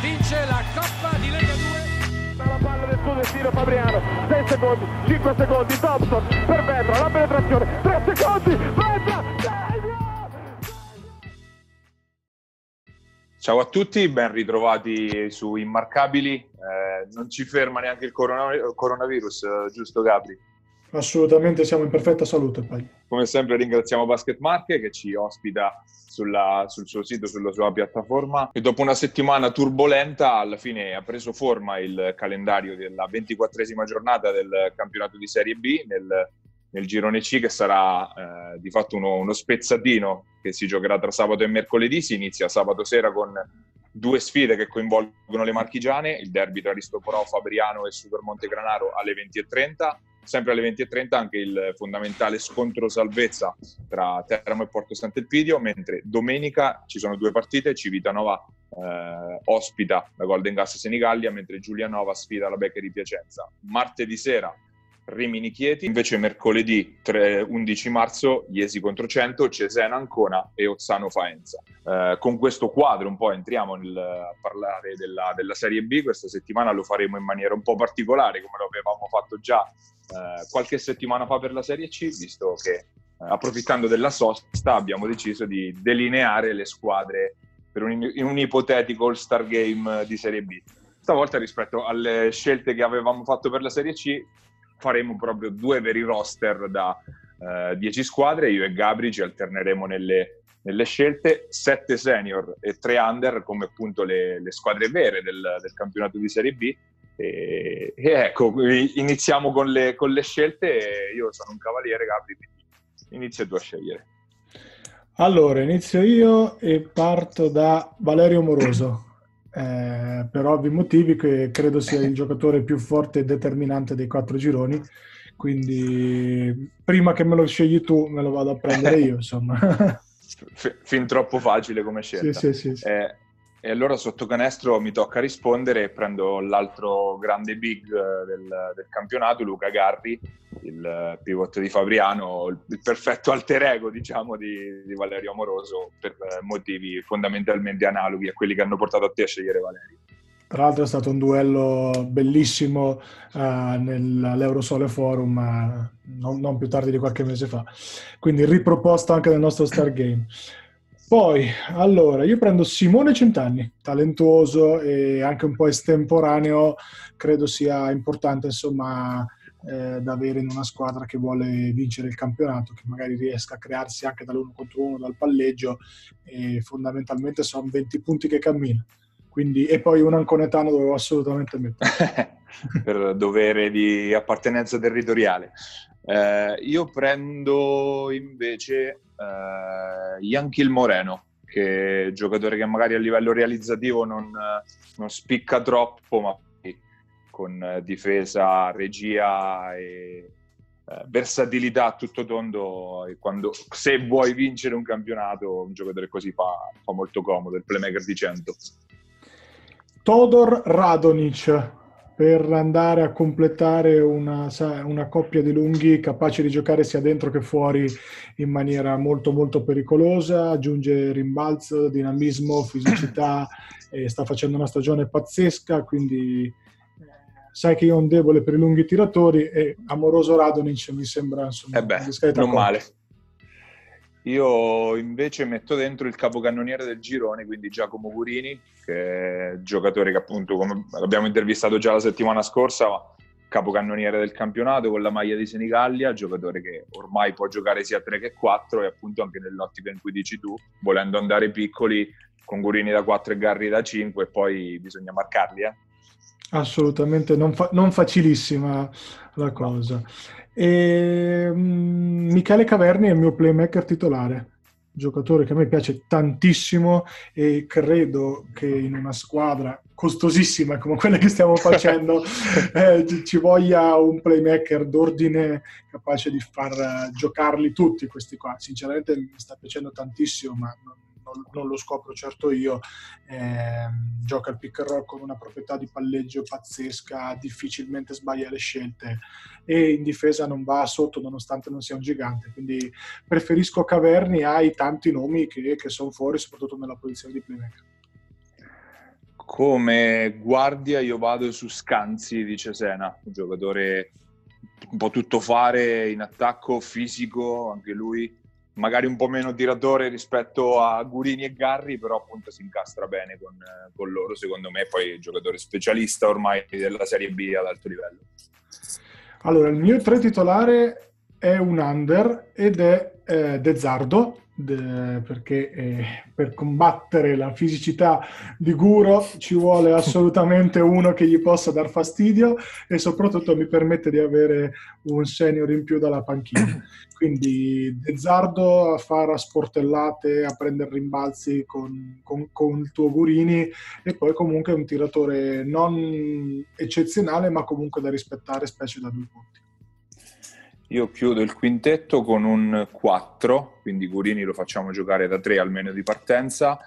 vince la Coppa di Lega 2. La palla del suo destino Fabriano, 6 secondi, 5 secondi, Thompson per Vetra, la penetrazione, 3 secondi, Vetra, Ciao a tutti, ben ritrovati su Immarcabili. Eh, non ci ferma neanche il corona- coronavirus, eh, giusto Gabri? Assolutamente siamo in perfetta salute. Poi. Come sempre ringraziamo Basket Marche che ci ospita sulla, sul suo sito, sulla sua piattaforma e dopo una settimana turbolenta alla fine ha preso forma il calendario della ventiquattresima giornata del campionato di Serie B nel, nel girone C che sarà eh, di fatto uno, uno spezzatino che si giocherà tra sabato e mercoledì, si inizia sabato sera con due sfide che coinvolgono le marchigiane, il derby tra Ristoporò, Fabriano e Super Montegranaro alle 20.30, sempre alle 20.30 anche il fondamentale scontro salvezza tra Teramo e Porto Sant'Elpidio, mentre domenica ci sono due partite, Civitanova eh, ospita la Golden Gas Senigallia, mentre Giulianova sfida la Becca di Piacenza. Martedì sera Rimini Chieti, invece mercoledì 3, 11 marzo Iesi contro 100, Cesena Ancona e Ozzano Faenza. Eh, con questo quadro un po' entriamo nel parlare della, della, Serie B, questa settimana lo faremo in maniera un po' particolare come lo avevamo fatto già eh, qualche settimana fa per la Serie C, visto che eh, approfittando della sosta abbiamo deciso di delineare le squadre per un, un ipotetico All-Star Game di Serie B. Stavolta rispetto alle scelte che avevamo fatto per la Serie C faremo proprio due veri roster da 10 uh, squadre, io e Gabri ci alterneremo nelle, nelle, scelte, 7 senior e 3 under come appunto le, le squadre vere del, del, campionato di Serie B. E, e ecco, iniziamo con le, con le scelte, io sono un cavaliere Gabri, quindi inizia tu a scegliere. Allora, inizio io e parto da Valerio Moroso eh, per ovvi motivi che credo sia il giocatore più forte e determinante dei quattro gironi, quindi prima che me lo scegli tu me lo vado a prendere io, insomma. fin troppo facile come scelta. Sì, sì, sì, eh, e allora sotto canestro mi tocca rispondere e prendo l'altro grande big eh, del, del campionato, Luca Garri, il pivot di Fabriano, il perfetto alter ego diciamo di, di Valerio Amoroso per motivi fondamentalmente analoghi a quelli che hanno portato a te a scegliere Valerio. Tra l'altro è stato un duello bellissimo uh, nell'Eurosole Forum uh, non, non, più tardi di qualche mese fa, quindi riproposto anche nel nostro Star Game. Poi, allora, io prendo Simone Centanni, talentuoso e anche un po' estemporaneo, credo sia importante, insomma, eh, da avere in una squadra che vuole vincere il campionato, che magari riesca a crearsi anche dall'uno contro uno, dal palleggio, e fondamentalmente sono 20 punti che cammina. Quindi, e poi un anconetano dovevo assolutamente mettere. per dovere di appartenenza territoriale. Eh, io prendo invece eh, Yankiel Moreno, che è un giocatore che magari a livello realizzativo non, non spicca troppo, ma con difesa, regia e eh, versatilità a tutto tondo. E quando, se vuoi vincere un campionato, un giocatore così fa, fa molto comodo, il playmaker di 100. Todor Radonic per andare a completare una, una, coppia di lunghi capaci di giocare sia dentro che fuori in maniera molto molto pericolosa, aggiunge rimbalzo, dinamismo, fisicità e sta facendo una stagione pazzesca, quindi eh, sai che io ho un debole per i lunghi tiratori e amoroso Radonic mi sembra insomma eh beh, non male. Io invece metto dentro il capocannoniere del girone, quindi Giacomo Gurini, che è giocatore che appunto, come abbiamo intervistato già la settimana scorsa, capocannoniere del campionato con la maglia di Senigallia, giocatore che ormai può giocare sia 3 che 4 e appunto anche nell'ottica in cui dici tu, volendo andare piccoli, con Gurini da 4 e Garri da 5 e poi bisogna marcarli. Eh? Assolutamente, non, fa- non facilissima la cosa. E, um, Michele Caverni è il mio playmaker titolare, giocatore che a me piace tantissimo e credo che in una squadra costosissima come quella che stiamo facendo eh, ci voglia un playmaker d'ordine capace di far giocarli tutti questi qua. Sinceramente mi sta piacendo tantissimo, ma non, non, non lo scopro certo io, eh, gioca il pick and roll con una proprietà di palleggio pazzesca, difficilmente sbaglia le scelte e in difesa non va sotto nonostante non sia un gigante, quindi preferisco Caverni ai tanti nomi che, che sono fuori, soprattutto nella posizione di playmaker. Come guardia io vado su Scanzi di Cesena, un giocatore un po' tutto fare in attacco, fisico, anche lui magari un po' meno tiratore rispetto a Gurini e Garri, però appunto si incastra bene con, con loro, secondo me, poi giocatore specialista ormai della Serie B ad alto livello. Allora, il mio tre titolare è un under ed è eh, Dezzardo, de, perché eh, per combattere la fisicità di Guro ci vuole assolutamente uno che gli possa dar fastidio e soprattutto mi permette di avere un senior in più dalla panchina. Quindi Dezzardo a fare a sportellate, a prendere rimbalzi con, con, con il tuo Gurini e poi comunque un tiratore non eccezionale ma comunque da rispettare, specie da due punti. Io chiudo il quintetto con un 4, quindi Gurini lo facciamo giocare da 3 almeno di partenza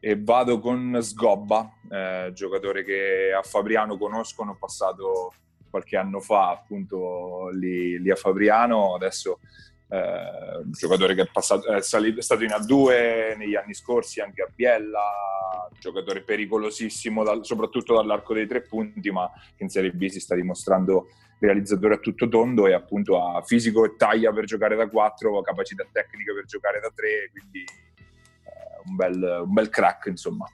e vado con Sgobba, eh, giocatore che a Fabriano conoscono, passato qualche anno fa appunto lì, lì a Fabriano, adesso eh, un giocatore che è, passato, è, salito, è, stato in A2 negli anni scorsi anche a Biella, giocatore pericolosissimo dal, soprattutto dall'arco dei tre punti, ma che in Serie B si sta dimostrando realizzatore a tutto tondo e appunto ha fisico e taglia per giocare da 4, capacità tecniche per giocare da 3, quindi eh, un, bel, un bel crack insomma.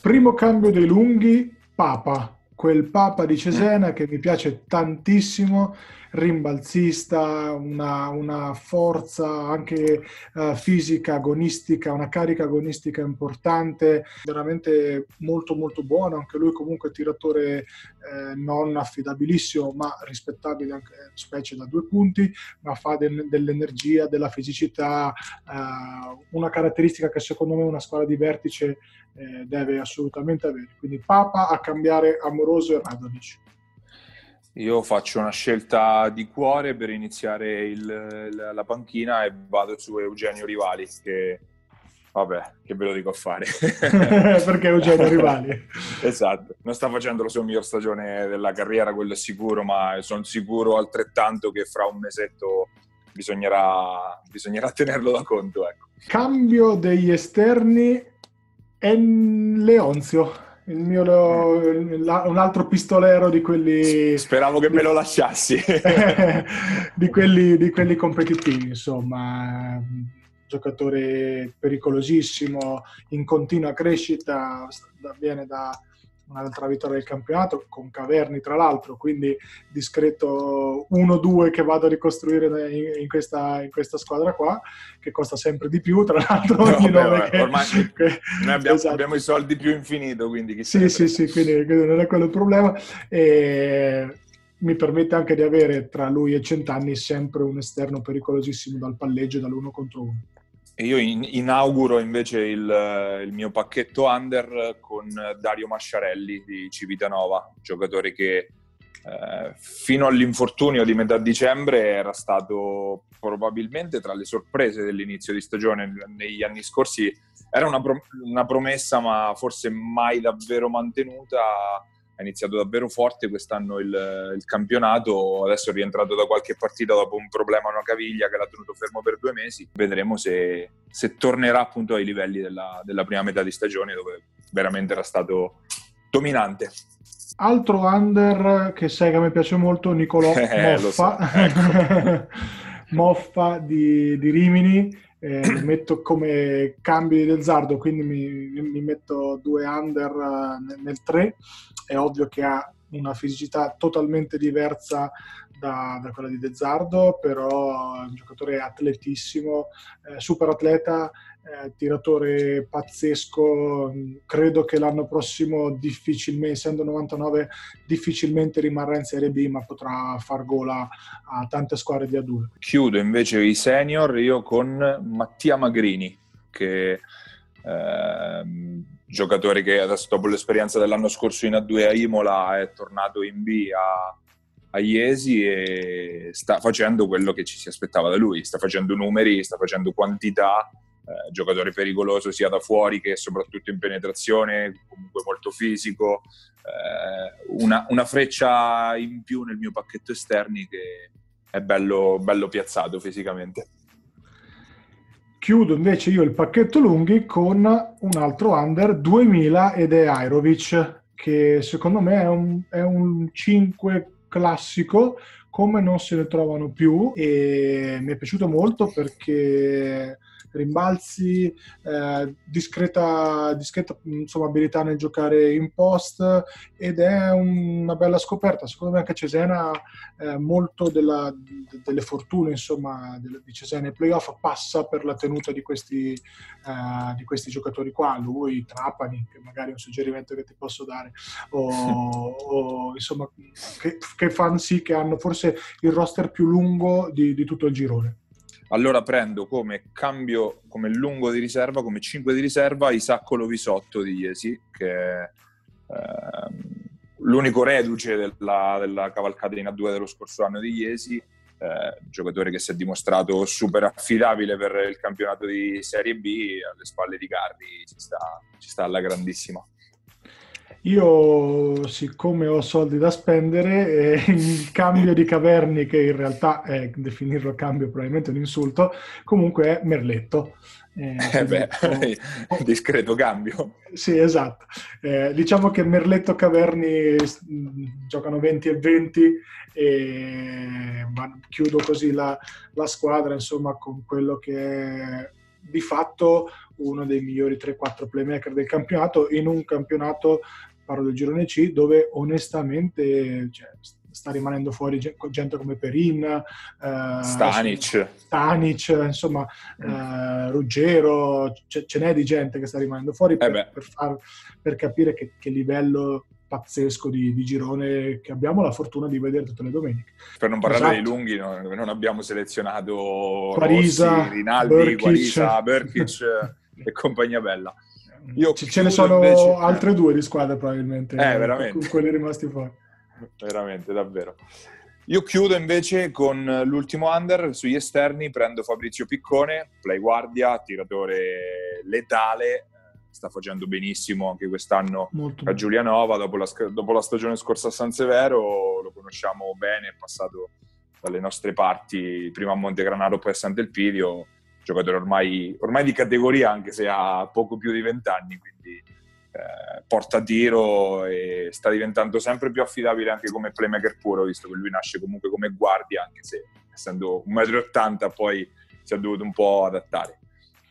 Primo cambio dei lunghi, Papa, quel Papa di Cesena che mi piace tantissimo rimbalzista, una, una forza anche uh, fisica, agonistica, una carica agonistica importante, veramente molto molto buono, anche lui comunque tiratore eh, non affidabilissimo ma rispettabile anche specie da due punti, ma fa del, dell'energia, della fisicità, uh, una caratteristica che secondo me una squadra di vertice eh, deve assolutamente avere. Quindi Papa a cambiare Amoroso e Radonic. Io faccio una scelta di cuore per iniziare il, la panchina e vado su Eugenio Rivali, che vabbè, che ve lo dico a fare. Perché Eugenio Rivali? esatto, non sta facendo la sua miglior stagione della carriera, quello è sicuro, ma sono sicuro altrettanto che fra un mesetto bisognerà, bisognerà tenerlo da conto. Ecco. Cambio degli esterni è Leonzio mio un altro pistolero di quelli speravo che me lo lasciassi. Di, quelli, di quelli competitivi insomma. Giocatore pericolosissimo in continua crescita viene da un'altra vittoria del campionato con Caverni tra l'altro, quindi discreto 1-2 che vado a ricostruire in, questa, in, questa, squadra qua, che costa sempre di più, tra l'altro no, beh, che, ormai che, noi abbiamo, esatto. abbiamo, i soldi più infinito, quindi chi Sì, sì, sì, quindi, non è quello il problema. E mi permette anche di avere tra lui e Centanni sempre un esterno pericolosissimo dal palleggio dall'uno contro uno. E io in, inauguro invece il, il, mio pacchetto under con Dario Masciarelli di Civitanova, giocatore che eh, fino all'infortunio di metà dicembre era stato probabilmente tra le sorprese dell'inizio di stagione. Negli anni scorsi era una, una promessa, ma forse mai davvero mantenuta ha iniziato davvero forte quest'anno il, il, campionato, adesso è rientrato da qualche partita dopo un problema a una caviglia che l'ha tenuto fermo per due mesi, vedremo se, se tornerà appunto ai livelli della, della, prima metà di stagione dove veramente era stato dominante. Altro under che sai che a me piace molto, Nicolò eh, Moffa, so, ecco. Moffa di, di Rimini, eh, metto come cambio del Zardo, quindi mi, mi metto due under uh, nel 3. È ovvio che ha una fisicità totalmente diversa da, da quella di De Zardo, però è un giocatore atletissimo, eh, super atleta, eh, tiratore pazzesco. Credo che l'anno prossimo, difficilmente, essendo 99, difficilmente rimarrà in Serie B, ma potrà far gola a tante squadre di A2. Chiudo invece i senior io con Mattia Magrini, che eh, giocatore che adesso dopo l'esperienza dell'anno scorso in A2 a Imola è tornato in B a, a Iesi e sta facendo quello che ci si aspettava da lui, sta facendo numeri, sta facendo quantità, eh, giocatore pericoloso sia da fuori che soprattutto in penetrazione, comunque molto fisico, eh, una, una, freccia in più nel mio pacchetto esterni che è bello, bello piazzato fisicamente. chiudo invece io il pacchetto lunghi con un altro under 2000 ed è Airovic, che secondo me è un, è un 5 classico come non se ne trovano più e mi è piaciuto molto perché rimbalzi, eh, discreta, discreta insomma, abilità nel giocare in post ed è una bella scoperta. Secondo me anche Cesena, eh, molto della, delle fortune insomma, di Cesena ai playoff passa per la tenuta di questi, eh, di questi giocatori qua. Lui, Trapani, che magari è un suggerimento che ti posso dare, o, o insomma, che, che fanno sì che hanno forse il roster più lungo di, di tutto il girone allora prendo come cambio, come lungo di riserva, come 5 di riserva, Isacco Lovisotto di Iesi, che è ehm, l'unico reduce della, della cavalcata in A2 dello scorso anno di Iesi, eh, giocatore che si è dimostrato super affidabile per il campionato di Serie B, alle spalle di Garri ci sta, ci sta alla grandissima. Io, siccome ho soldi da spendere, eh, il cambio di Caverni, che in realtà è definirlo cambio probabilmente un insulto, comunque è Merletto. Eh, eh beh, oh, discreto cambio. Sì, esatto. Eh, diciamo che Merletto Caverni giocano 20 e 20 e chiudo così la, la squadra, insomma, con quello che è di fatto uno dei migliori 3-4 playmaker del campionato in un campionato parlo del girone C, dove onestamente cioè, sta rimanendo fuori gente come Perin, eh, Stanic. Stanic, insomma, mm. eh, Ruggero, ce, ce, n'è di gente che sta rimanendo fuori per, eh per, far, per capire che, che, livello pazzesco di, di, girone che abbiamo la fortuna di vedere tutte le domeniche. Per non parlare esatto. dei lunghi, non, non abbiamo selezionato Quarisa, Rossi, Rinaldi, Burkic. Quarisa, Burkic e compagnia bella. Io ce ne sono invece... altre due di squadre probabilmente. Eh, veramente. Quelli rimasti fuori. Veramente, davvero. Io chiudo invece con l'ultimo under sugli esterni, prendo Fabrizio Piccone, play guardia, tiratore letale, sta facendo benissimo anche quest'anno Molto a Giulianova, dopo la, dopo la stagione scorsa a San Severo, lo conosciamo bene, è passato dalle nostre parti, prima a Montegranaro, poi a Sant'Elpidio, giocatore ormai, ormai, di categoria, anche se ha poco più di vent'anni, quindi eh, porta tiro e sta diventando sempre più affidabile anche come playmaker puro, visto che lui nasce comunque come guardia, anche se essendo 1,80 m poi si è dovuto un po' adattare.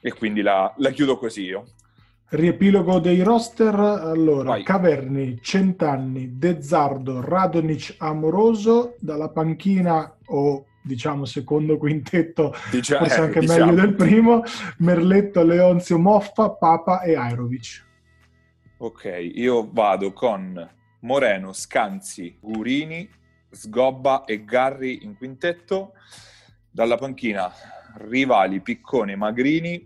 E quindi la, la chiudo così io. Riepilogo dei roster, allora, Vai. Caverni, Centanni, Dezzardo, Radonic, Amoroso, dalla panchina o diciamo secondo quintetto, Dice, forse eh, anche diciamo. meglio del primo, Merletto, Leonzio, Moffa, Papa e Airovic. Ok, io vado con Moreno, Scanzi, Gurini, Sgobba e Garri in quintetto. Dalla panchina rivali Piccone, Magrini,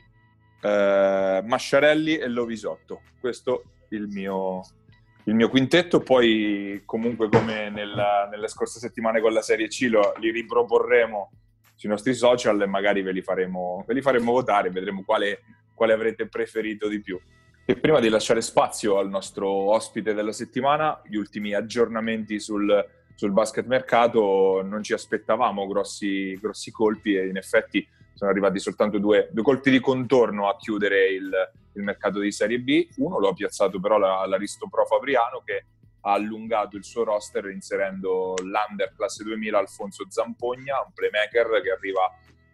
eh, Masciarelli e Lovisotto. Questo è il mio, il mio quintetto, poi comunque come nella, nelle scorse settimane con la Serie C lo, li riproporremo sui nostri social e magari ve li faremo, ve li faremo votare, vedremo quale, quale avrete preferito di più. E prima di lasciare spazio al nostro ospite della settimana, gli ultimi aggiornamenti sul, sul basket mercato, non ci aspettavamo grossi, grossi colpi e in effetti sono arrivati soltanto due, due colpi di contorno a chiudere il, il, mercato di Serie B. Uno lo ha piazzato però la, l'Aristo Pro Fabriano che ha allungato il suo roster inserendo l'Under classe 2000 Alfonso Zampogna, un playmaker che arriva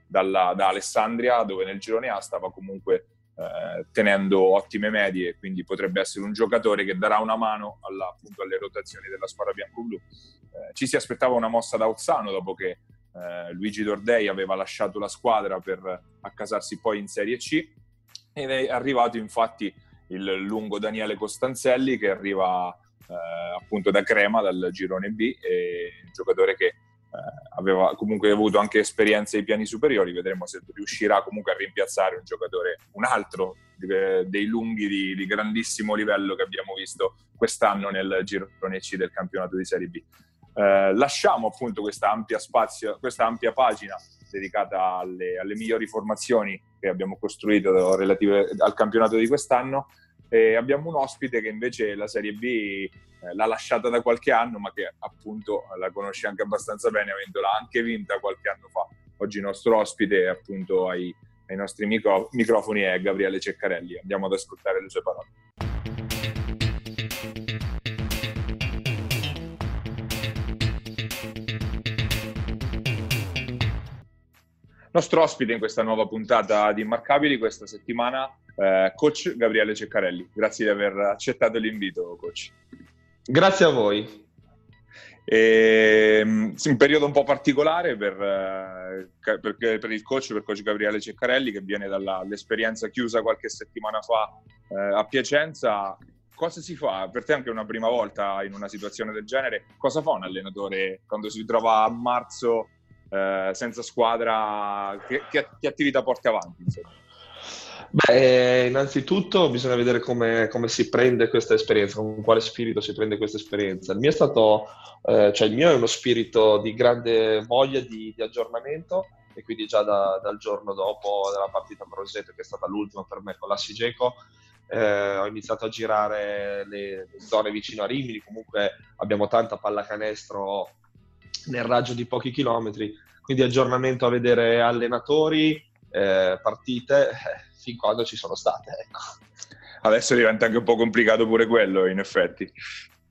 dalla, da Alessandria dove nel girone A stava comunque eh, tenendo ottime medie, quindi potrebbe essere un giocatore che darà una mano alla, appunto, alle rotazioni della squadra bianco-blu. Eh, ci si aspettava una mossa da Ozzano dopo che eh, Luigi Dordei aveva lasciato la squadra per accasarsi poi in Serie C ed è arrivato infatti il lungo Daniele Costanzelli che arriva eh, appunto da Crema, dal girone B, e un giocatore che eh, aveva comunque avuto anche esperienze ai piani superiori, vedremo se riuscirà comunque a rimpiazzare un giocatore, un altro dei lunghi di, di grandissimo livello che abbiamo visto quest'anno nel girone C del campionato di Serie B. Eh, lasciamo appunto questa ampia spazio, questa ampia pagina dedicata alle, alle, migliori formazioni che abbiamo costruito relative al campionato di quest'anno e abbiamo un ospite che invece la Serie B eh, l'ha lasciata da qualche anno ma che appunto la conosce anche abbastanza bene avendola anche vinta qualche anno fa. Oggi il nostro ospite appunto ai, ai nostri micro- microfoni è Gabriele Ceccarelli. Andiamo ad ascoltare le sue parole. Nostro ospite in questa nuova puntata di Immarcabili questa settimana, eh, coach Gabriele Ceccarelli. Grazie di aver accettato l'invito, coach. Grazie a voi. E, ehm, sì, un periodo un po' particolare per, eh, per, per, il coach, per coach Gabriele Ceccarelli, che viene dall'esperienza chiusa qualche settimana fa eh, a Piacenza. Cosa si fa? Per te anche una prima volta in una situazione del genere, cosa fa un allenatore quando si trova a marzo eh, senza squadra, che, che, che, attività porti avanti? Insomma? Beh, innanzitutto bisogna vedere come, come, si prende questa esperienza, con quale spirito si prende questa esperienza. Il mio è stato, eh, cioè il mio è uno spirito di grande voglia di, di aggiornamento e quindi già da, dal giorno dopo della partita con Roseto, che è stata l'ultima per me con la Sigeco, eh, ho iniziato a girare le, zone vicino a Rimini, comunque abbiamo tanta pallacanestro nel raggio di pochi chilometri, quindi aggiornamento a vedere allenatori, eh, partite, eh, fin quando ci sono state. Ecco. Adesso diventa anche un po' complicato pure quello, in effetti.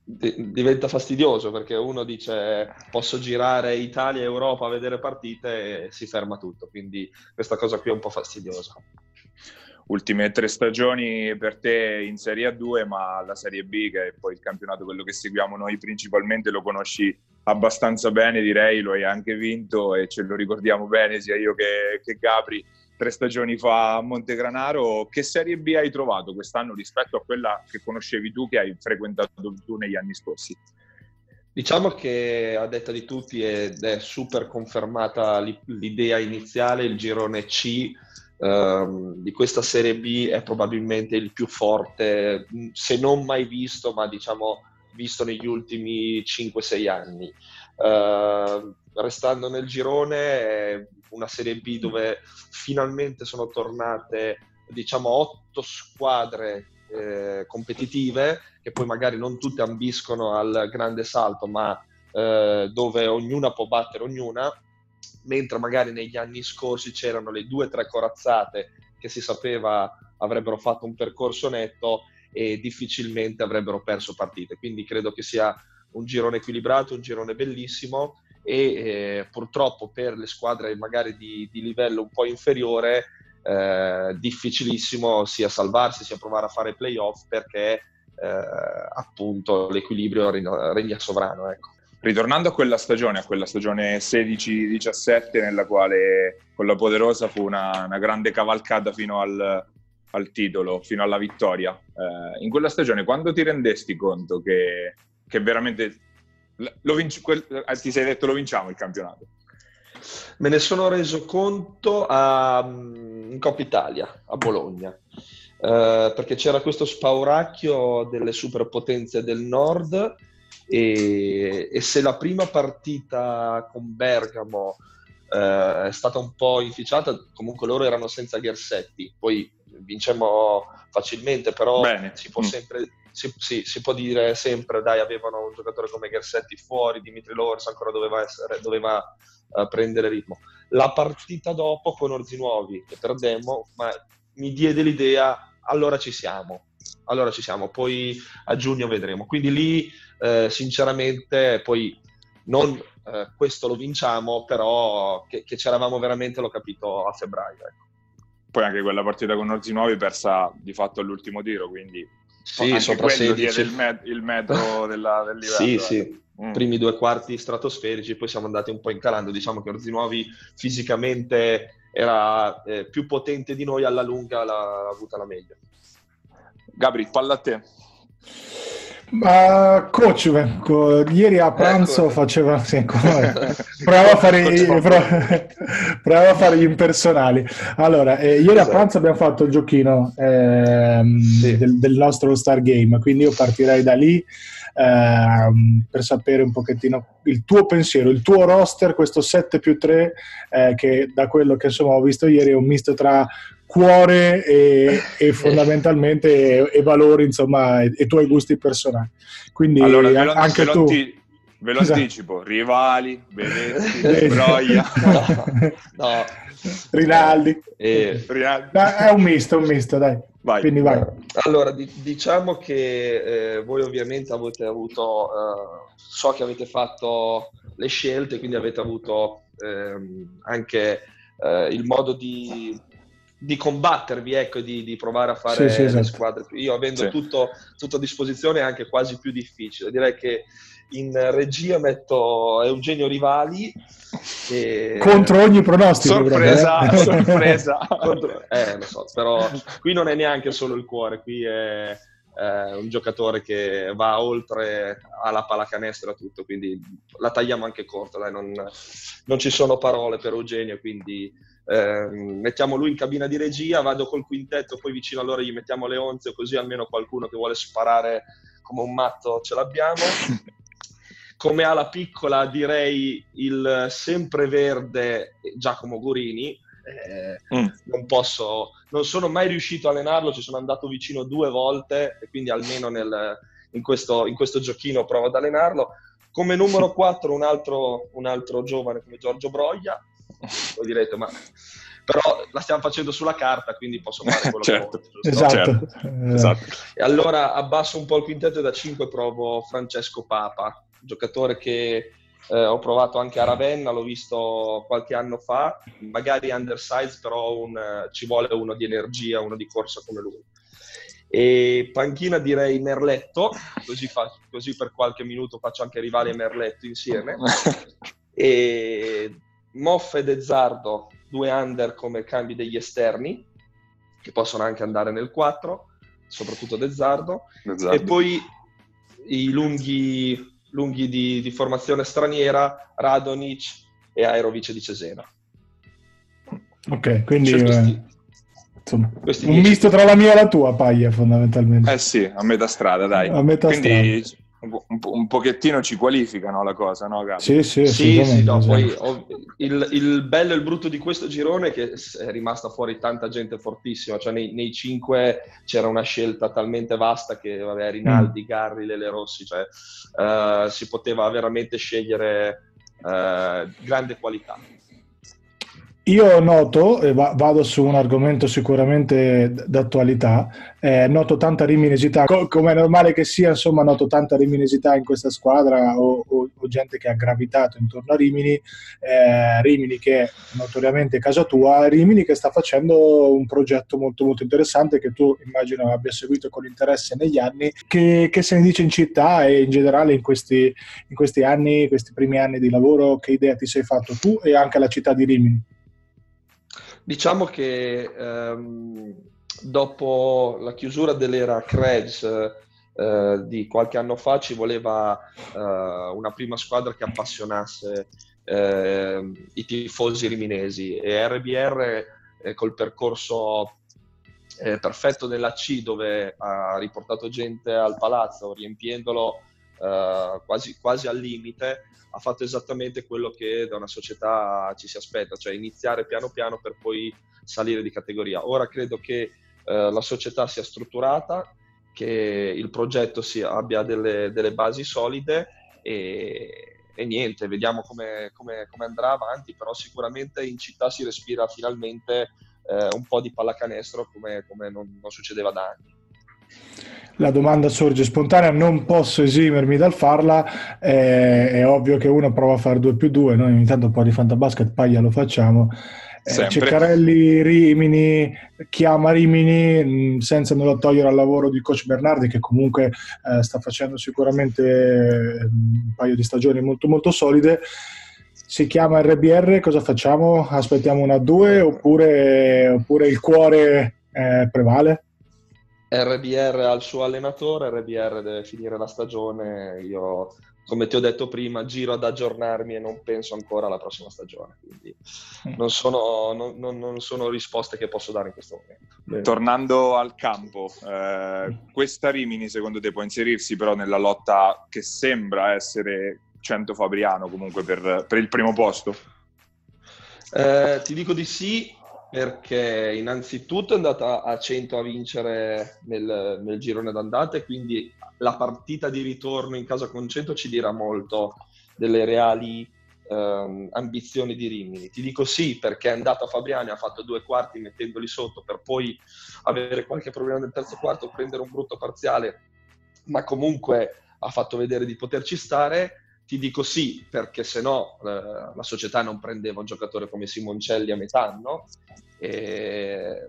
D- diventa fastidioso perché uno dice posso girare Italia e Europa a vedere partite e si ferma tutto, quindi questa cosa qui è un po' fastidiosa ultime tre stagioni per te in Serie A2, ma la Serie B, che è poi il campionato quello che seguiamo noi principalmente, lo conosci abbastanza bene, direi, lo hai anche vinto e ce lo ricordiamo bene sia io che, che Gabri tre stagioni fa a Montegranaro. Che Serie B hai trovato quest'anno rispetto a quella che conoscevi tu, che hai frequentato tu negli anni scorsi? Diciamo che a detta di tutti ed è super confermata l'idea iniziale, il girone C uh, di questa Serie B è probabilmente il più forte, se non mai visto, ma diciamo visto negli ultimi 5-6 anni. Uh, restando nel girone una Serie B dove finalmente sono tornate diciamo otto squadre eh, competitive che poi magari non tutte ambiscono al grande salto ma eh, dove ognuna può battere ognuna mentre magari negli anni scorsi c'erano le due o tre corazzate che si sapeva avrebbero fatto un percorso netto e difficilmente avrebbero perso partite. Quindi credo che sia un girone equilibrato, un girone bellissimo e eh, purtroppo per le squadre magari di, di livello un po' inferiore eh, difficilissimo sia salvarsi sia provare a fare playoff perché eh, appunto l'equilibrio regna sovrano. Ecco. Ritornando a quella stagione, a quella stagione 16-17 nella quale con la Poderosa fu una, una grande cavalcata fino al, al, titolo, fino alla vittoria, eh, in quella stagione quando ti rendesti conto che, che veramente vinci, quel, eh, ti sei detto lo vinciamo il campionato? Me ne sono reso conto a, in Coppa Italia, a Bologna, eh, perché c'era questo spauracchio delle superpotenze del nord e, e se la prima partita con Bergamo eh, è stata un po' inficiata, comunque loro erano senza Ghersetti, poi vincemmo facilmente, però si può mm. sempre... Si, si, si, può dire sempre, dai, avevano un giocatore come Ghersetti fuori, Dimitri Lors ancora doveva, essere, doveva uh, prendere ritmo. La partita dopo con Orzi Nuovi, che perdemmo, ma mi diede l'idea, allora ci siamo, allora ci siamo, poi a giugno vedremo. Quindi lì eh, sinceramente poi non eh, questo lo vinciamo, però che, che c'eravamo veramente l'ho capito a febbraio. Ecco. Poi anche quella partita con Orzi Nuovi persa di fatto all'ultimo tiro, quindi sì, sopra 16. Il, met- il metro della, del livello. Sì, eh. sì. Mm. Primi due quarti stratosferici, poi siamo andati un po' incalando. Diciamo che Orzi Nuovi fisicamente era eh, più potente di noi, alla lunga l'ha avuta la meglio. Gabri, palla a te. Ma coach, ecco, ieri a pranzo ecco. faceva sì, prova, a fare, prova, prova, a fare, gli impersonali. Allora, eh, ieri esatto. a pranzo abbiamo fatto il giochino ehm, sì. del, del, nostro Star Game, quindi io partirei da lì ehm, per sapere un pochettino il tuo pensiero, il tuo roster, questo 7 più 3, eh, che da quello che insomma ho visto ieri è un misto tra cuore e, e fondamentalmente e, e, valori, insomma, e, e, tuoi gusti personali. Quindi allora, anche tu... Ti, Ve lo esatto. anticipo, rivali, Benetti, Broia. no, no. Rinaldi. Eh, Rinaldi. No, è un misto, un misto, dai. Vai. Quindi vai. Allora, di- diciamo che eh, voi ovviamente avete avuto, eh, so che avete fatto le scelte, quindi avete avuto ehm, anche eh, il modo di, di combattervi, ecco, di, di, provare a fare sì, sì, esatto. le squadre. Io avendo sì. tutto, tutto, a disposizione è anche quasi più difficile. Direi che in regia metto Eugenio Rivali. E... Contro ogni pronostico. Sorpresa, eh? sorpresa. Contro... Eh, lo so, però qui non è neanche solo il cuore, qui è eh, un giocatore che va oltre alla pallacanestro tutto, quindi la tagliamo anche corta, dai, non, non ci sono parole per Eugenio, quindi eh, mettiamo lui in cabina di regia, vado col quintetto, poi vicino a loro gli mettiamo le onze, così almeno qualcuno che vuole sparare come un matto ce l'abbiamo. Come ala piccola direi il sempreverde Giacomo Gurini, eh, mm. non posso, non sono mai riuscito a allenarlo, ci sono andato vicino due volte e quindi almeno nel, in, questo, in, questo, giochino provo ad allenarlo. Come numero 4 un altro, un altro giovane come Giorgio Broglia, voi direte ma però la stiamo facendo sulla carta, quindi posso fare quello certo. che voglio. Esatto. Certo. esatto. E allora abbasso un po' il quintetto e da 5 provo Francesco Papa, giocatore che eh, ho provato anche a Ravenna, l'ho visto qualche anno fa, magari undersize, però un, ci vuole uno di energia, uno di corsa come lui. E panchina direi Merletto, così, fa, così per qualche minuto faccio anche rivale e Merletto insieme. e Moff e Dezzardo, due under come cambi degli esterni, che possono anche andare nel 4, soprattutto Dezzardo. Dezzardo. E poi i lunghi lunghi di, di formazione straniera, Radonic e Aerovic di Cesena. Ok, quindi cioè, questi, eh, insomma, un misto tra la mia e la tua paglia fondamentalmente. Eh sì, a metà strada dai. A metà quindi strada un, un, pochettino ci qualificano la cosa, no Gabi? Sì, sì, sì, sì no, poi, il, il, bello e il brutto di questo girone è che è rimasta fuori tanta gente fortissima, cioè nei, nei cinque c'era una scelta talmente vasta che vabbè, Rinaldi, mm. Garri, Lele Rossi, cioè uh, si poteva veramente scegliere uh, grande qualità. Io noto, e vado su un argomento sicuramente d'attualità, eh, noto tanta riminesità, co- come è normale che sia, insomma, noto tanta riminesità in questa squadra o, o, o gente che ha gravitato intorno a Rimini, eh, Rimini che è notoriamente casa tua, Rimini che sta facendo un progetto molto molto interessante che tu immagino abbia seguito con interesse negli anni, che, che se ne dice in città e in generale in questi, in questi anni, questi primi anni di lavoro, che idea ti sei fatto tu e anche la città di Rimini? Diciamo che ehm, dopo la chiusura dell'era Krebs eh, di qualche anno fa ci voleva eh, una prima squadra che appassionasse eh, i tifosi riminesi e RBR eh, col percorso eh, perfetto della C dove ha riportato gente al palazzo riempiendolo eh, quasi, quasi al limite ha fatto esattamente quello che da una società ci si aspetta, cioè iniziare piano piano per poi salire di categoria. Ora credo che eh, la società sia strutturata, che il progetto sia, abbia delle, delle, basi solide e, e niente, vediamo come, come, come, andrà avanti, però sicuramente in città si respira finalmente eh, un po' di pallacanestro come, come non, non succedeva da anni la domanda sorge spontanea, non posso esimermi dal farla, eh, è ovvio che uno prova a fare 2 più 2, noi ogni tanto un po' di fantabasket, paglia lo facciamo. Eh, Ceccarelli, Rimini, chiama Rimini mm, senza nulla togliere al lavoro di coach Bernardi che comunque eh, sta facendo sicuramente mm, un paio di stagioni molto molto solide. Si chiama RBR, cosa facciamo? Aspettiamo una 2 oppure, oppure il cuore eh, prevale? RBR al suo allenatore, RBR deve finire la stagione, io come ti ho detto prima giro ad aggiornarmi e non penso ancora alla prossima stagione, quindi mm. non sono, non, non, non sono risposte che posso dare in questo momento. Bene. Tornando al campo, eh, questa Rimini secondo te può inserirsi però nella lotta che sembra essere 100 Fabriano comunque per, per il primo posto? Eh, ti dico di sì, perché innanzitutto è andata a 100 a vincere nel, nel girone d'andata e quindi la partita di ritorno in casa con 100 ci dirà molto delle reali ehm, ambizioni di Rimini. Ti dico sì perché è andato a Fabriani, ha fatto due quarti mettendoli sotto per poi avere qualche problema nel terzo quarto, prendere un brutto parziale, ma comunque ha fatto vedere di poterci stare. Ti dico sì perché se no eh, la società non prendeva un giocatore come Simoncelli a metà anno. E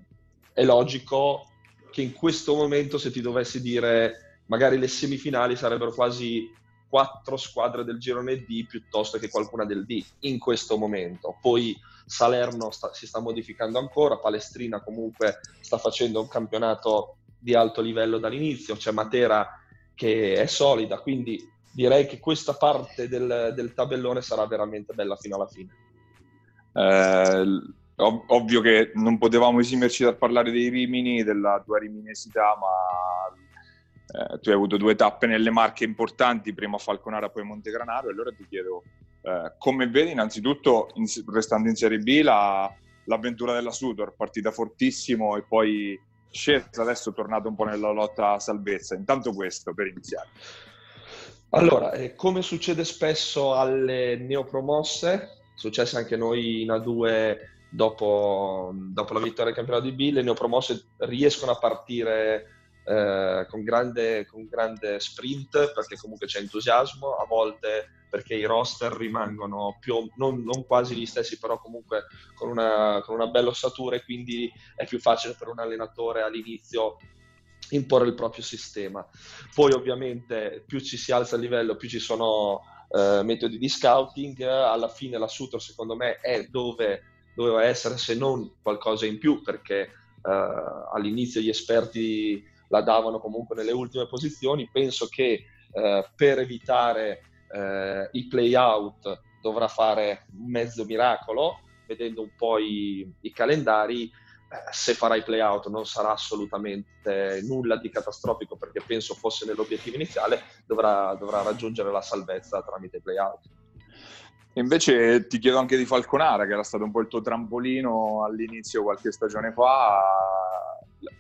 è logico che in questo momento se ti dovessi dire magari le semifinali sarebbero quasi quattro squadre del girone D piuttosto che qualcuna del D in questo momento. Poi Salerno sta, si sta modificando ancora, Palestrina comunque sta facendo un campionato di alto livello dall'inizio, c'è Matera che è solida, quindi direi che questa parte del, del tabellone sarà veramente bella fino alla fine. Eh, ov- ovvio che non potevamo esimerci dal parlare dei Rimini, della tua riminesità, ma eh, tu hai avuto due tappe nelle marche importanti, prima a Falconara poi Montegranaro, e allora ti chiedo eh, come vedi innanzitutto, in, restando in Serie B, la, l'avventura della Sudor, partita fortissimo e poi scesa, adesso tornato un po' nella lotta a salvezza. Intanto questo per iniziare. Allora, eh, come succede spesso alle neopromosse, successe anche noi in A2 dopo, dopo la vittoria del campionato di B, le neopromosse riescono a partire eh, con, grande, con grande sprint perché comunque c'è entusiasmo, a volte perché i roster rimangono più, non, non quasi gli stessi, però comunque con una, con una bella ossatura e quindi è più facile per un allenatore all'inizio imporre il proprio sistema. Poi ovviamente più ci si alza il livello, più ci sono eh, metodi di scouting, alla fine la Sutor secondo me è dove doveva essere se non qualcosa in più perché eh, all'inizio gli esperti la davano comunque nelle ultime posizioni. Penso che eh, per evitare eh, i play-out dovrà fare mezzo miracolo, vedendo un po' i, i calendari. Eh, se farà i play-out non sarà assolutamente nulla di catastrofico perché penso fosse nell'obiettivo iniziale, dovrà, dovrà raggiungere la salvezza tramite i play-out. Invece ti chiedo anche di Falconara, che era stato un po' il tuo trampolino all'inizio qualche stagione fa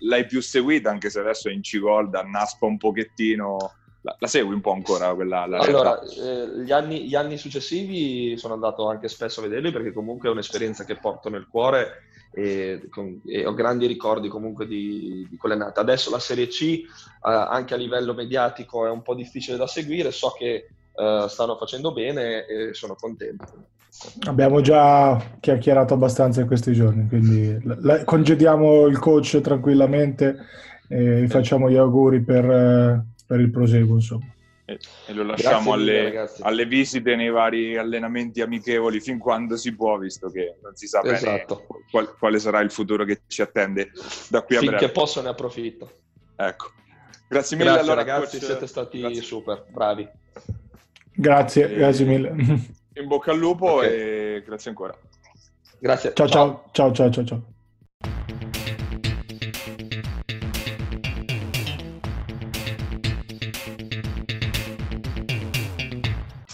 l'hai più seguita, anche se adesso è in C-Gold, annaspa un pochettino. La, la, segui un po' ancora quella la Allora, eh, gli, anni, gli, anni, successivi sono andato anche spesso a vederli perché comunque è un'esperienza che porto nel cuore e, con, e ho grandi ricordi comunque di, di quelle nate. Adesso la Serie C, eh, anche a livello mediatico, è un po' difficile da seguire, so che eh, stanno facendo bene e sono contento. Abbiamo già chiacchierato abbastanza in questi giorni, quindi la, congediamo il coach tranquillamente e facciamo gli auguri per, per il proseguo. Insomma. E, e lo lasciamo mille, alle, alle, visite nei vari allenamenti amichevoli fin quando si può, visto che non si sa esatto. bene qual, quale sarà il futuro che ci attende da qui a Finché breve. posso ne approfitto. Ecco. Grazie mille grazie, allora, ragazzi, coach. siete stati grazie. super, bravi. Grazie, e... grazie mille. In bocca al lupo okay. e grazie ancora. Grazie. Ciao ciao ciao ciao ciao. ciao.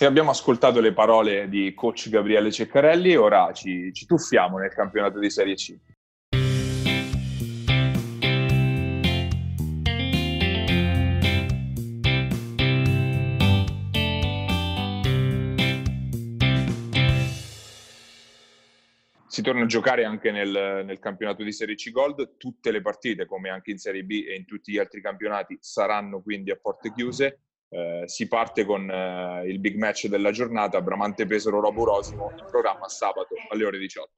Se abbiamo ascoltato le parole di coach Gabriele Ceccarelli, ora ci, ci tuffiamo nel campionato di Serie C. si torna a giocare anche nel, nel, campionato di Serie C Gold. Tutte le partite, come anche in Serie B e in tutti gli altri campionati, saranno quindi a porte chiuse. Eh, si parte con eh, il big match della giornata, Bramante Pesaro Robo Rosimo, in programma sabato alle ore 18.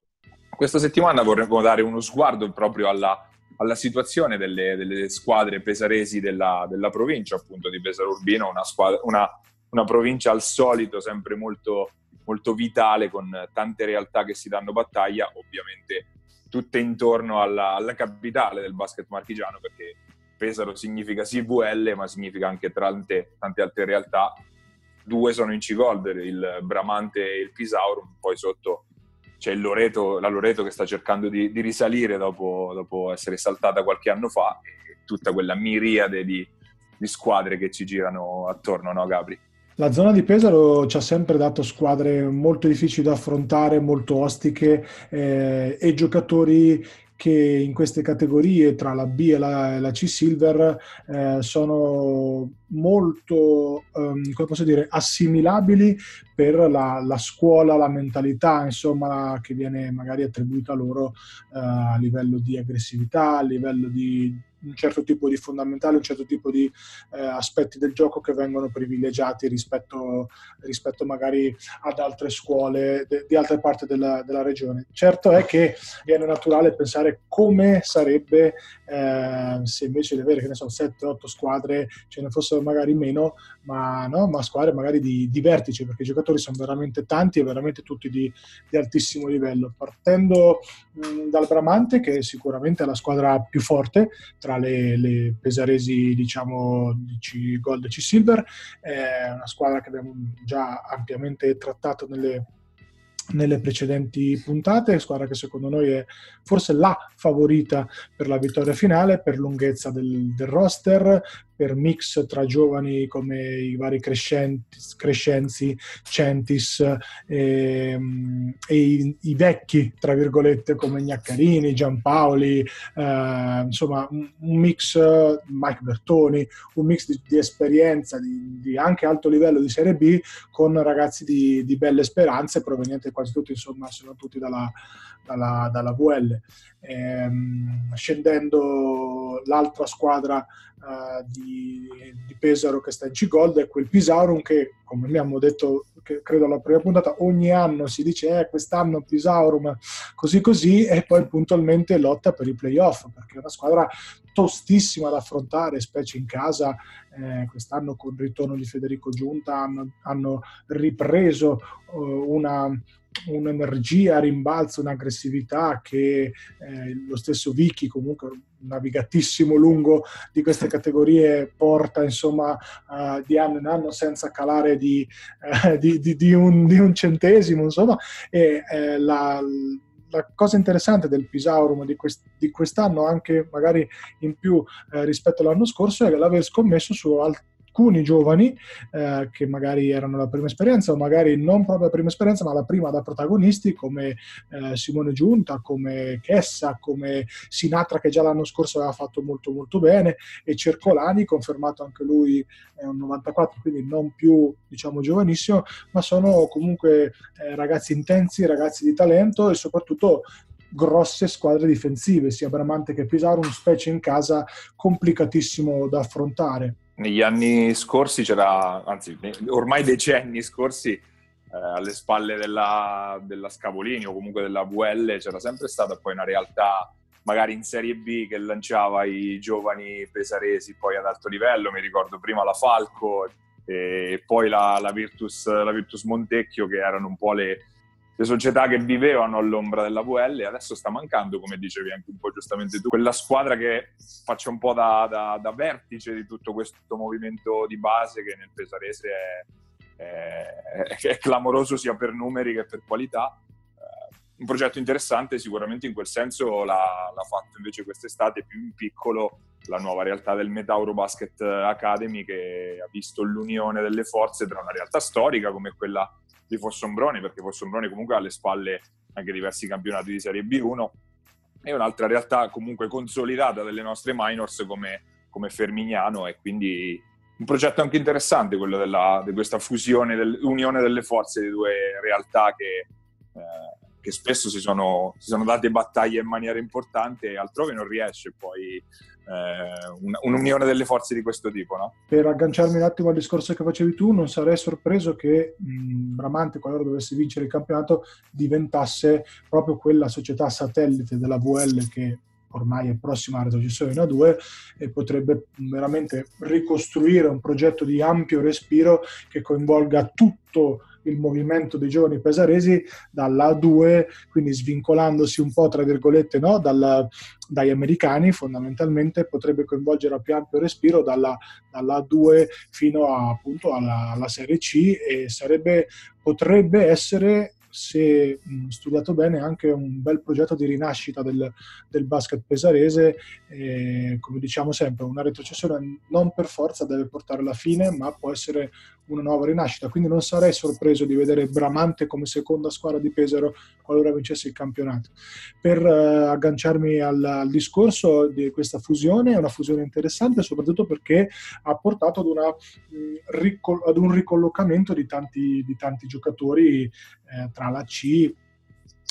Questa settimana vorremmo dare uno sguardo proprio alla, alla situazione delle, delle, squadre pesaresi della, della, provincia, appunto di Pesaro Urbino, una, squadra, una, una provincia al solito sempre molto molto vitale con tante realtà che si danno battaglia, ovviamente tutte intorno alla, alla capitale del basket marchigiano perché Pesaro significa CVL ma significa anche tante, tante altre realtà. Due sono in C-Gold, il Bramante e il Pisaurum, poi sotto c'è il Loreto, la Loreto che sta cercando di, di risalire dopo, dopo, essere saltata qualche anno fa e tutta quella miriade di, di squadre che ci girano attorno, no Gabri? La zona di Pesaro ci ha sempre dato squadre molto difficili da affrontare, molto ostiche eh, e giocatori che in queste categorie tra la B e la, la C Silver eh, sono molto, um, come posso dire, assimilabili per la, la, scuola, la mentalità, insomma, che viene magari attribuita loro uh, a livello di aggressività, a livello di un certo tipo di fondamentali, un certo tipo di eh, aspetti del gioco che vengono privilegiati rispetto, rispetto magari ad altre scuole de, di altre parti della, della, regione. Certo è che viene naturale pensare come sarebbe eh, se invece di avere, che ne so, 7-8 squadre ce ne fossero magari meno, ma, no? ma squadre magari di, di, vertice, perché i giocatori sono veramente tanti e veramente tutti di, di altissimo livello. Partendo mh, dal Bramante, che sicuramente è la squadra più forte tra le, le pesaresi, diciamo, di C Gold e C Silver, è una squadra che abbiamo già ampiamente trattato nelle nelle precedenti puntate, squadra che secondo noi è forse la favorita per la vittoria finale, per lunghezza del, del roster, per mix tra giovani come i vari Crescenzi, Centis e, ehm, e i, i, vecchi, tra virgolette, come Gnaccarini, Giampaoli, eh, insomma un, mix, Mike Bertoni, un mix di, di esperienza di, di, anche alto livello di Serie B con ragazzi di, di belle speranze provenienti quasi tutti, insomma, se non tutti dalla, dalla, dalla VL. Ehm, scendendo l'altra squadra uh, di, di, Pesaro che sta in C-Gold è quel Pisaurum che, come abbiamo detto, credo alla prima puntata, ogni anno si dice eh, quest'anno Pisaurum così così e poi puntualmente lotta per i playoff perché è una squadra tostissima da affrontare, specie in casa. Eh, quest'anno con il ritorno di Federico Giunta hanno, hanno ripreso uh, una, un'energia, rimbalzo, un'aggressività che eh, lo stesso Vicky comunque navigatissimo lungo di queste categorie porta insomma uh, di anno in anno senza calare di, uh, di, di, di un, un, centesimo insomma. E eh, la, la cosa interessante del Pisaurum di, quest- di, quest'anno, anche magari in più eh, rispetto all'anno scorso, è l'aver scommesso su alt- alcuni giovani eh, che magari erano la prima esperienza o magari non proprio la prima esperienza ma la prima da protagonisti come eh, Simone Giunta, come Chessa, come Sinatra che già l'anno scorso aveva fatto molto molto bene e Cercolani confermato anche lui è un 94 quindi non più diciamo giovanissimo ma sono comunque eh, ragazzi intensi, ragazzi di talento e soprattutto grosse squadre difensive, sia Bramante che Pisaro, un specie in casa complicatissimo da affrontare negli anni scorsi c'era, anzi ormai decenni scorsi, eh, alle spalle della, della, Scavolini o comunque della VL c'era sempre stata poi una realtà magari in Serie B che lanciava i giovani pesaresi poi ad alto livello, mi ricordo prima la Falco e poi la, la, Virtus, la Virtus Montecchio che erano un po' le, le società che vivevano all'ombra della VL e adesso sta mancando, come dicevi anche un po' giustamente tu, quella squadra che faccia un po' da, da, da vertice di tutto questo movimento di base che nel Pesarese è, è, è clamoroso sia per numeri che per qualità. Eh, un progetto interessante sicuramente in quel senso l'ha, l'ha fatto invece quest'estate più in piccolo la nuova realtà del Metauro Basket Academy che ha visto l'unione delle forze tra una realtà storica come quella di Fossombrone, perché Fossombrone comunque ha alle spalle anche diversi campionati di Serie B1 e un'altra realtà comunque consolidata delle nostre minors come, come Fermignano e quindi un progetto anche interessante quello della, di questa fusione, dell'unione delle forze di due realtà che, eh, che spesso si sono, si sono, date battaglie in maniera importante e altrove non riesce poi eh, un'unione delle forze di questo tipo. No? Per agganciarmi un attimo al discorso che facevi tu, non sarei sorpreso che mh, Bramante, qualora dovesse vincere il campionato, diventasse proprio quella società satellite della VL che ormai è prossima alla retrocessione in A2 e potrebbe veramente ricostruire un progetto di ampio respiro che coinvolga tutto il movimento dei giovani pesaresi dalla A2, quindi svincolandosi un po', tra virgolette, no? Dalla, dagli americani, fondamentalmente potrebbe coinvolgere a più ampio respiro dalla, dalla A2 fino a, appunto alla, alla Serie C e sarebbe, potrebbe essere se mh, studiato bene, anche un bel progetto di rinascita del, del basket pesarese. E, come diciamo sempre, una retrocessione non per forza deve portare alla fine, ma può essere una nuova rinascita. Quindi non sarei sorpreso di vedere Bramante come seconda squadra di Pesaro qualora vincesse il campionato. Per uh, agganciarmi al, al, discorso di questa fusione, è una fusione interessante soprattutto perché ha portato ad, una, mh, ad un ricollocamento di tanti, di tanti giocatori eh, tra la C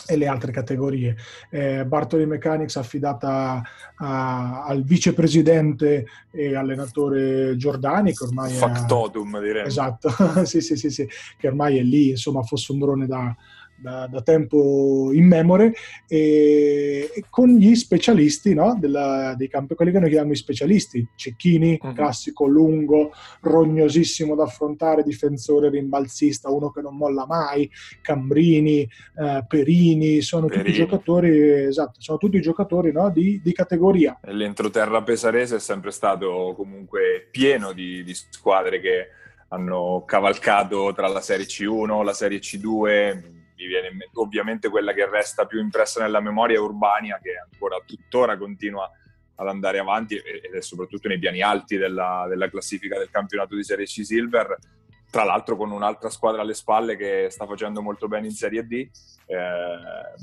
e le altre categorie. Eh, Bartoli Mechanics affidata a, al vicepresidente e allenatore Giordani, che ormai Factotum, è... direi. Esatto, sì, sì, sì, sì, che ormai è lì, insomma, fosse un drone da, da, da tempo immemore e, e, con gli specialisti no, della, dei campi, quelli che noi chiamiamo i specialisti, Cecchini, uh-huh. classico, lungo, rognosissimo da affrontare, difensore, rimbalzista, uno che non molla mai, Cambrini, eh, Perini, sono Perini. tutti giocatori, esatto, sono tutti giocatori no, di, di, categoria. L'entroterra pesarese è sempre stato comunque pieno di, di squadre che hanno cavalcato tra la Serie C1, la Serie C2, mi viene in mente, ovviamente quella che resta più impressa nella memoria è Urbania, che ancora tuttora continua ad andare avanti ed è soprattutto nei piani alti della, della classifica del campionato di Serie C Silver, tra l'altro con un'altra squadra alle spalle che sta facendo molto bene in Serie D, eh,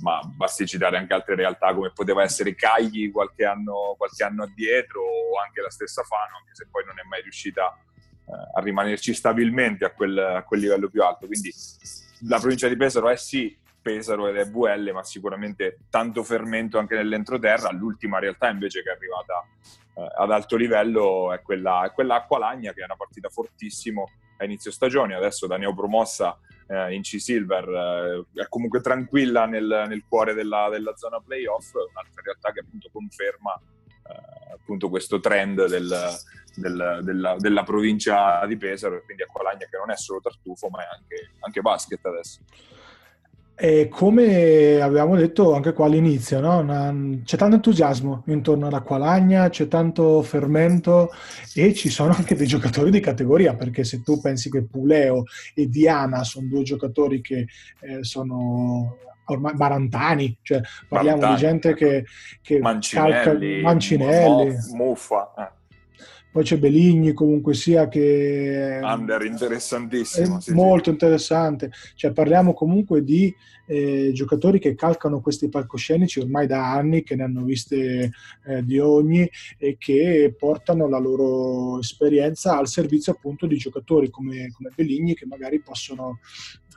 ma basti citare anche altre realtà come poteva essere Cagli qualche anno, qualche anno addietro o anche la stessa Fano, anche se poi non è mai riuscita eh, a rimanerci stabilmente a quel, a quel livello più alto. Quindi la provincia di Pesaro è sì Pesaro ed è VL, ma sicuramente tanto fermento anche nell'entroterra. L'ultima realtà invece che è arrivata eh, ad alto livello è quella, è quella Acqualagna, che è una partita fortissimo a inizio stagione. Adesso da neopromossa eh, in C-Silver eh, è comunque tranquilla nel, nel cuore della, della, zona playoff, un'altra realtà che appunto conferma eh, appunto questo trend del, del, della, della, provincia di Pesaro, quindi Acqualagna che non è solo tartufo ma è anche, anche basket adesso. E come avevamo detto anche qua all'inizio, no? Una, c'è tanto entusiasmo intorno all'Acqualagna, c'è tanto fermento e ci sono anche dei giocatori di categoria, perché se tu pensi che Puleo e Diana sono due giocatori che eh, sono ormai barantani, cioè parliamo Barantani, di gente che, che Mancinelli, calca, Mancinelli. Muffa. Eh. Poi c'è Beligni comunque sia che... Under interessantissimo. Sì, molto sì. interessante. Cioè parliamo comunque di eh, giocatori che calcano questi palcoscenici ormai da anni, che ne hanno viste eh, di ogni e che portano la loro esperienza al servizio appunto di giocatori come, come Beligni che magari possono,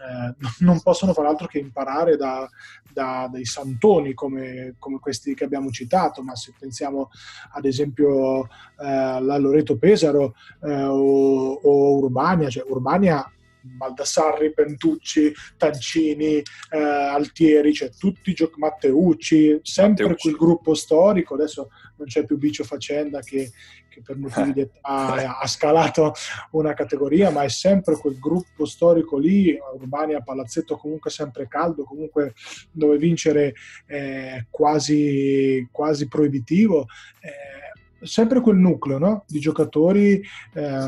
eh, non possono far altro che imparare da, da dei santoni come, come, questi che abbiamo citato, ma se pensiamo ad esempio eh, alla Loreto Pesaro eh, o, o Urbania, cioè Urbania Baldassarri, Pentucci, Tancini, eh, Altieri, cioè tutti i giochi, Matteucci, sempre Matteucci. quel gruppo storico, adesso non c'è più Bicio Facenda che, che per motivi di età ha scalato una categoria, ma è sempre quel gruppo storico lì, Urbania Palazzetto comunque sempre caldo, comunque dove vincere è quasi, quasi proibitivo, eh, sempre quel nucleo no? di giocatori. Eh,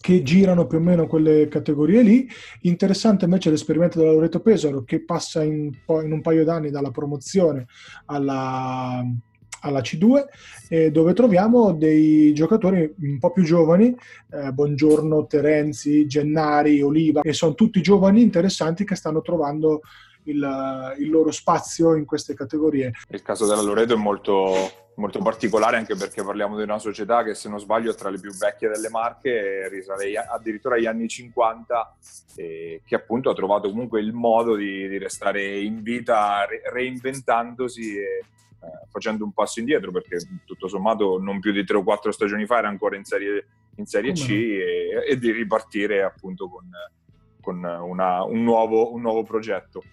che girano più o meno quelle categorie lì. Interessante invece l'esperimento della Loreto Pesaro che passa in, in un paio d'anni dalla promozione alla, alla C2 eh, dove troviamo dei giocatori un po' più giovani, eh, Buongiorno, Terenzi, Gennari, Oliva, che sono tutti giovani interessanti che stanno trovando il, il loro spazio in queste categorie. Il caso della Loreto è molto, molto particolare anche perché parliamo di una società che se non sbaglio è tra le più vecchie delle Marche, risale addirittura agli anni 50 e che appunto ha trovato comunque il modo di, di restare in vita re, reinventandosi e eh, facendo un passo indietro perché tutto sommato non più di tre o quattro stagioni fa era ancora in Serie, in serie C e, e, di ripartire appunto con, con una, un, nuovo, un nuovo progetto.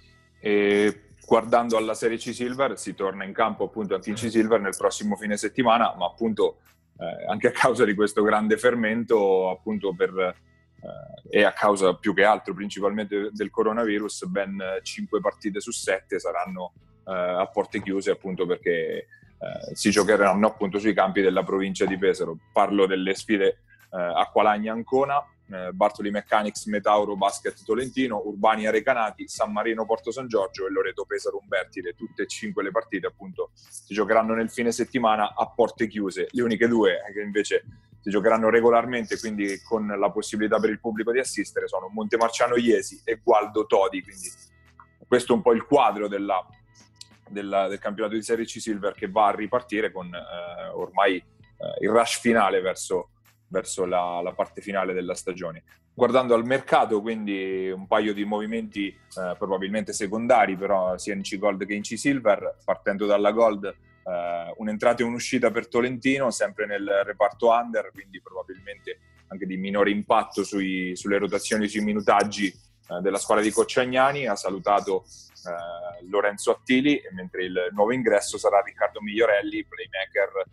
E guardando alla Serie C Silver si torna in campo appunto anche in C Silver nel prossimo fine settimana, ma appunto eh, anche a causa di questo grande fermento, appunto per, eh, e a causa più che altro principalmente del coronavirus, ben 5 partite su 7 saranno eh, a porte chiuse appunto perché eh, si giocheranno appunto sui campi della provincia di Pesaro. Parlo delle sfide eh, Acqualagna-Ancona, eh, Bartoli Mechanics Metauro Basket Tolentino, Urbani Arecanati, San Marino Porto San Giorgio e Loreto Pesaro Umbertide. Tutte e cinque le partite appunto si giocheranno nel fine settimana a porte chiuse. Le uniche due che invece si giocheranno regolarmente, quindi con la possibilità per il pubblico di assistere, sono Montemarciano Iesi e Gualdo Todi. Quindi questo è un po' il quadro della, della, del campionato di Serie C Silver che va a ripartire con eh, ormai eh, il rush finale verso verso la, la, parte finale della stagione. Guardando al mercato, quindi un paio di movimenti eh, probabilmente secondari, però sia in C Gold che in C Silver, partendo dalla Gold, eh, un'entrata e un'uscita per Tolentino, sempre nel reparto under, quindi probabilmente anche di minore impatto sui, sulle rotazioni, sui minutaggi eh, della squadra di Cocciagnani. Ha salutato eh, Lorenzo Attili, mentre il nuovo ingresso sarà Riccardo Migliorelli, playmaker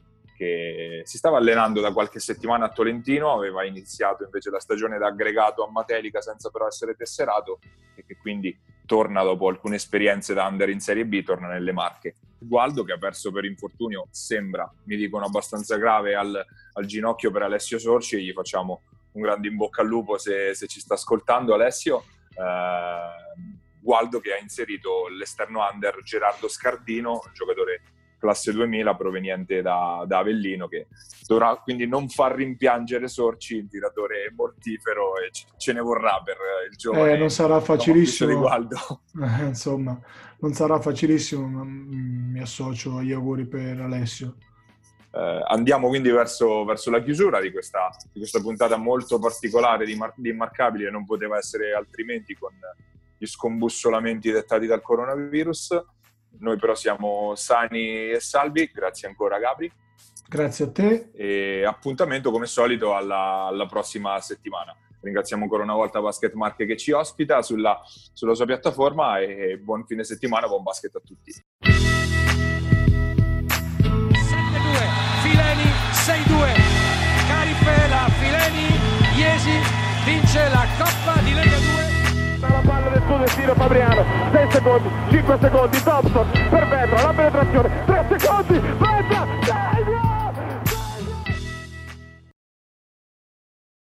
che si stava allenando da qualche settimana a Tolentino, aveva iniziato invece la stagione da aggregato a Matelica senza però essere tesserato e che quindi torna dopo alcune esperienze da under in Serie B, torna nelle Marche. Gualdo che ha perso per infortunio, sembra, mi dicono abbastanza grave al, al ginocchio per Alessio Sorci e gli facciamo un grande in bocca al lupo se, se ci sta ascoltando Alessio. Eh, Gualdo che ha inserito l'esterno under Gerardo Scardino, giocatore classe 2000 proveniente da, da, Avellino che dovrà quindi non far rimpiangere Sorci, il tiratore mortifero e ce ne vorrà per il giovane. Eh, non sarà facilissimo. Eh, insomma, non sarà facilissimo, ma mi associo agli auguri per Alessio. Eh, andiamo quindi verso, verso la chiusura di questa, di questa, puntata molto particolare di, Mar- di Immarcabili e non poteva essere altrimenti con gli scombussolamenti dettati dal coronavirus. Noi però siamo sani e salvi, grazie ancora Gabri. Grazie a te. E appuntamento come solito alla, alla prossima settimana. Ringraziamo ancora una volta Basket Marche che ci ospita sulla, sulla sua piattaforma e buon fine settimana, buon basket a tutti. 7-2, Fileni 6-2, Carifela, Fileni, Iesi vince la Coppa di Lega 2 del suo destino Fabriano 6 secondi 5 secondi Thompson per Vetra la penetrazione. 3 secondi Vetra 6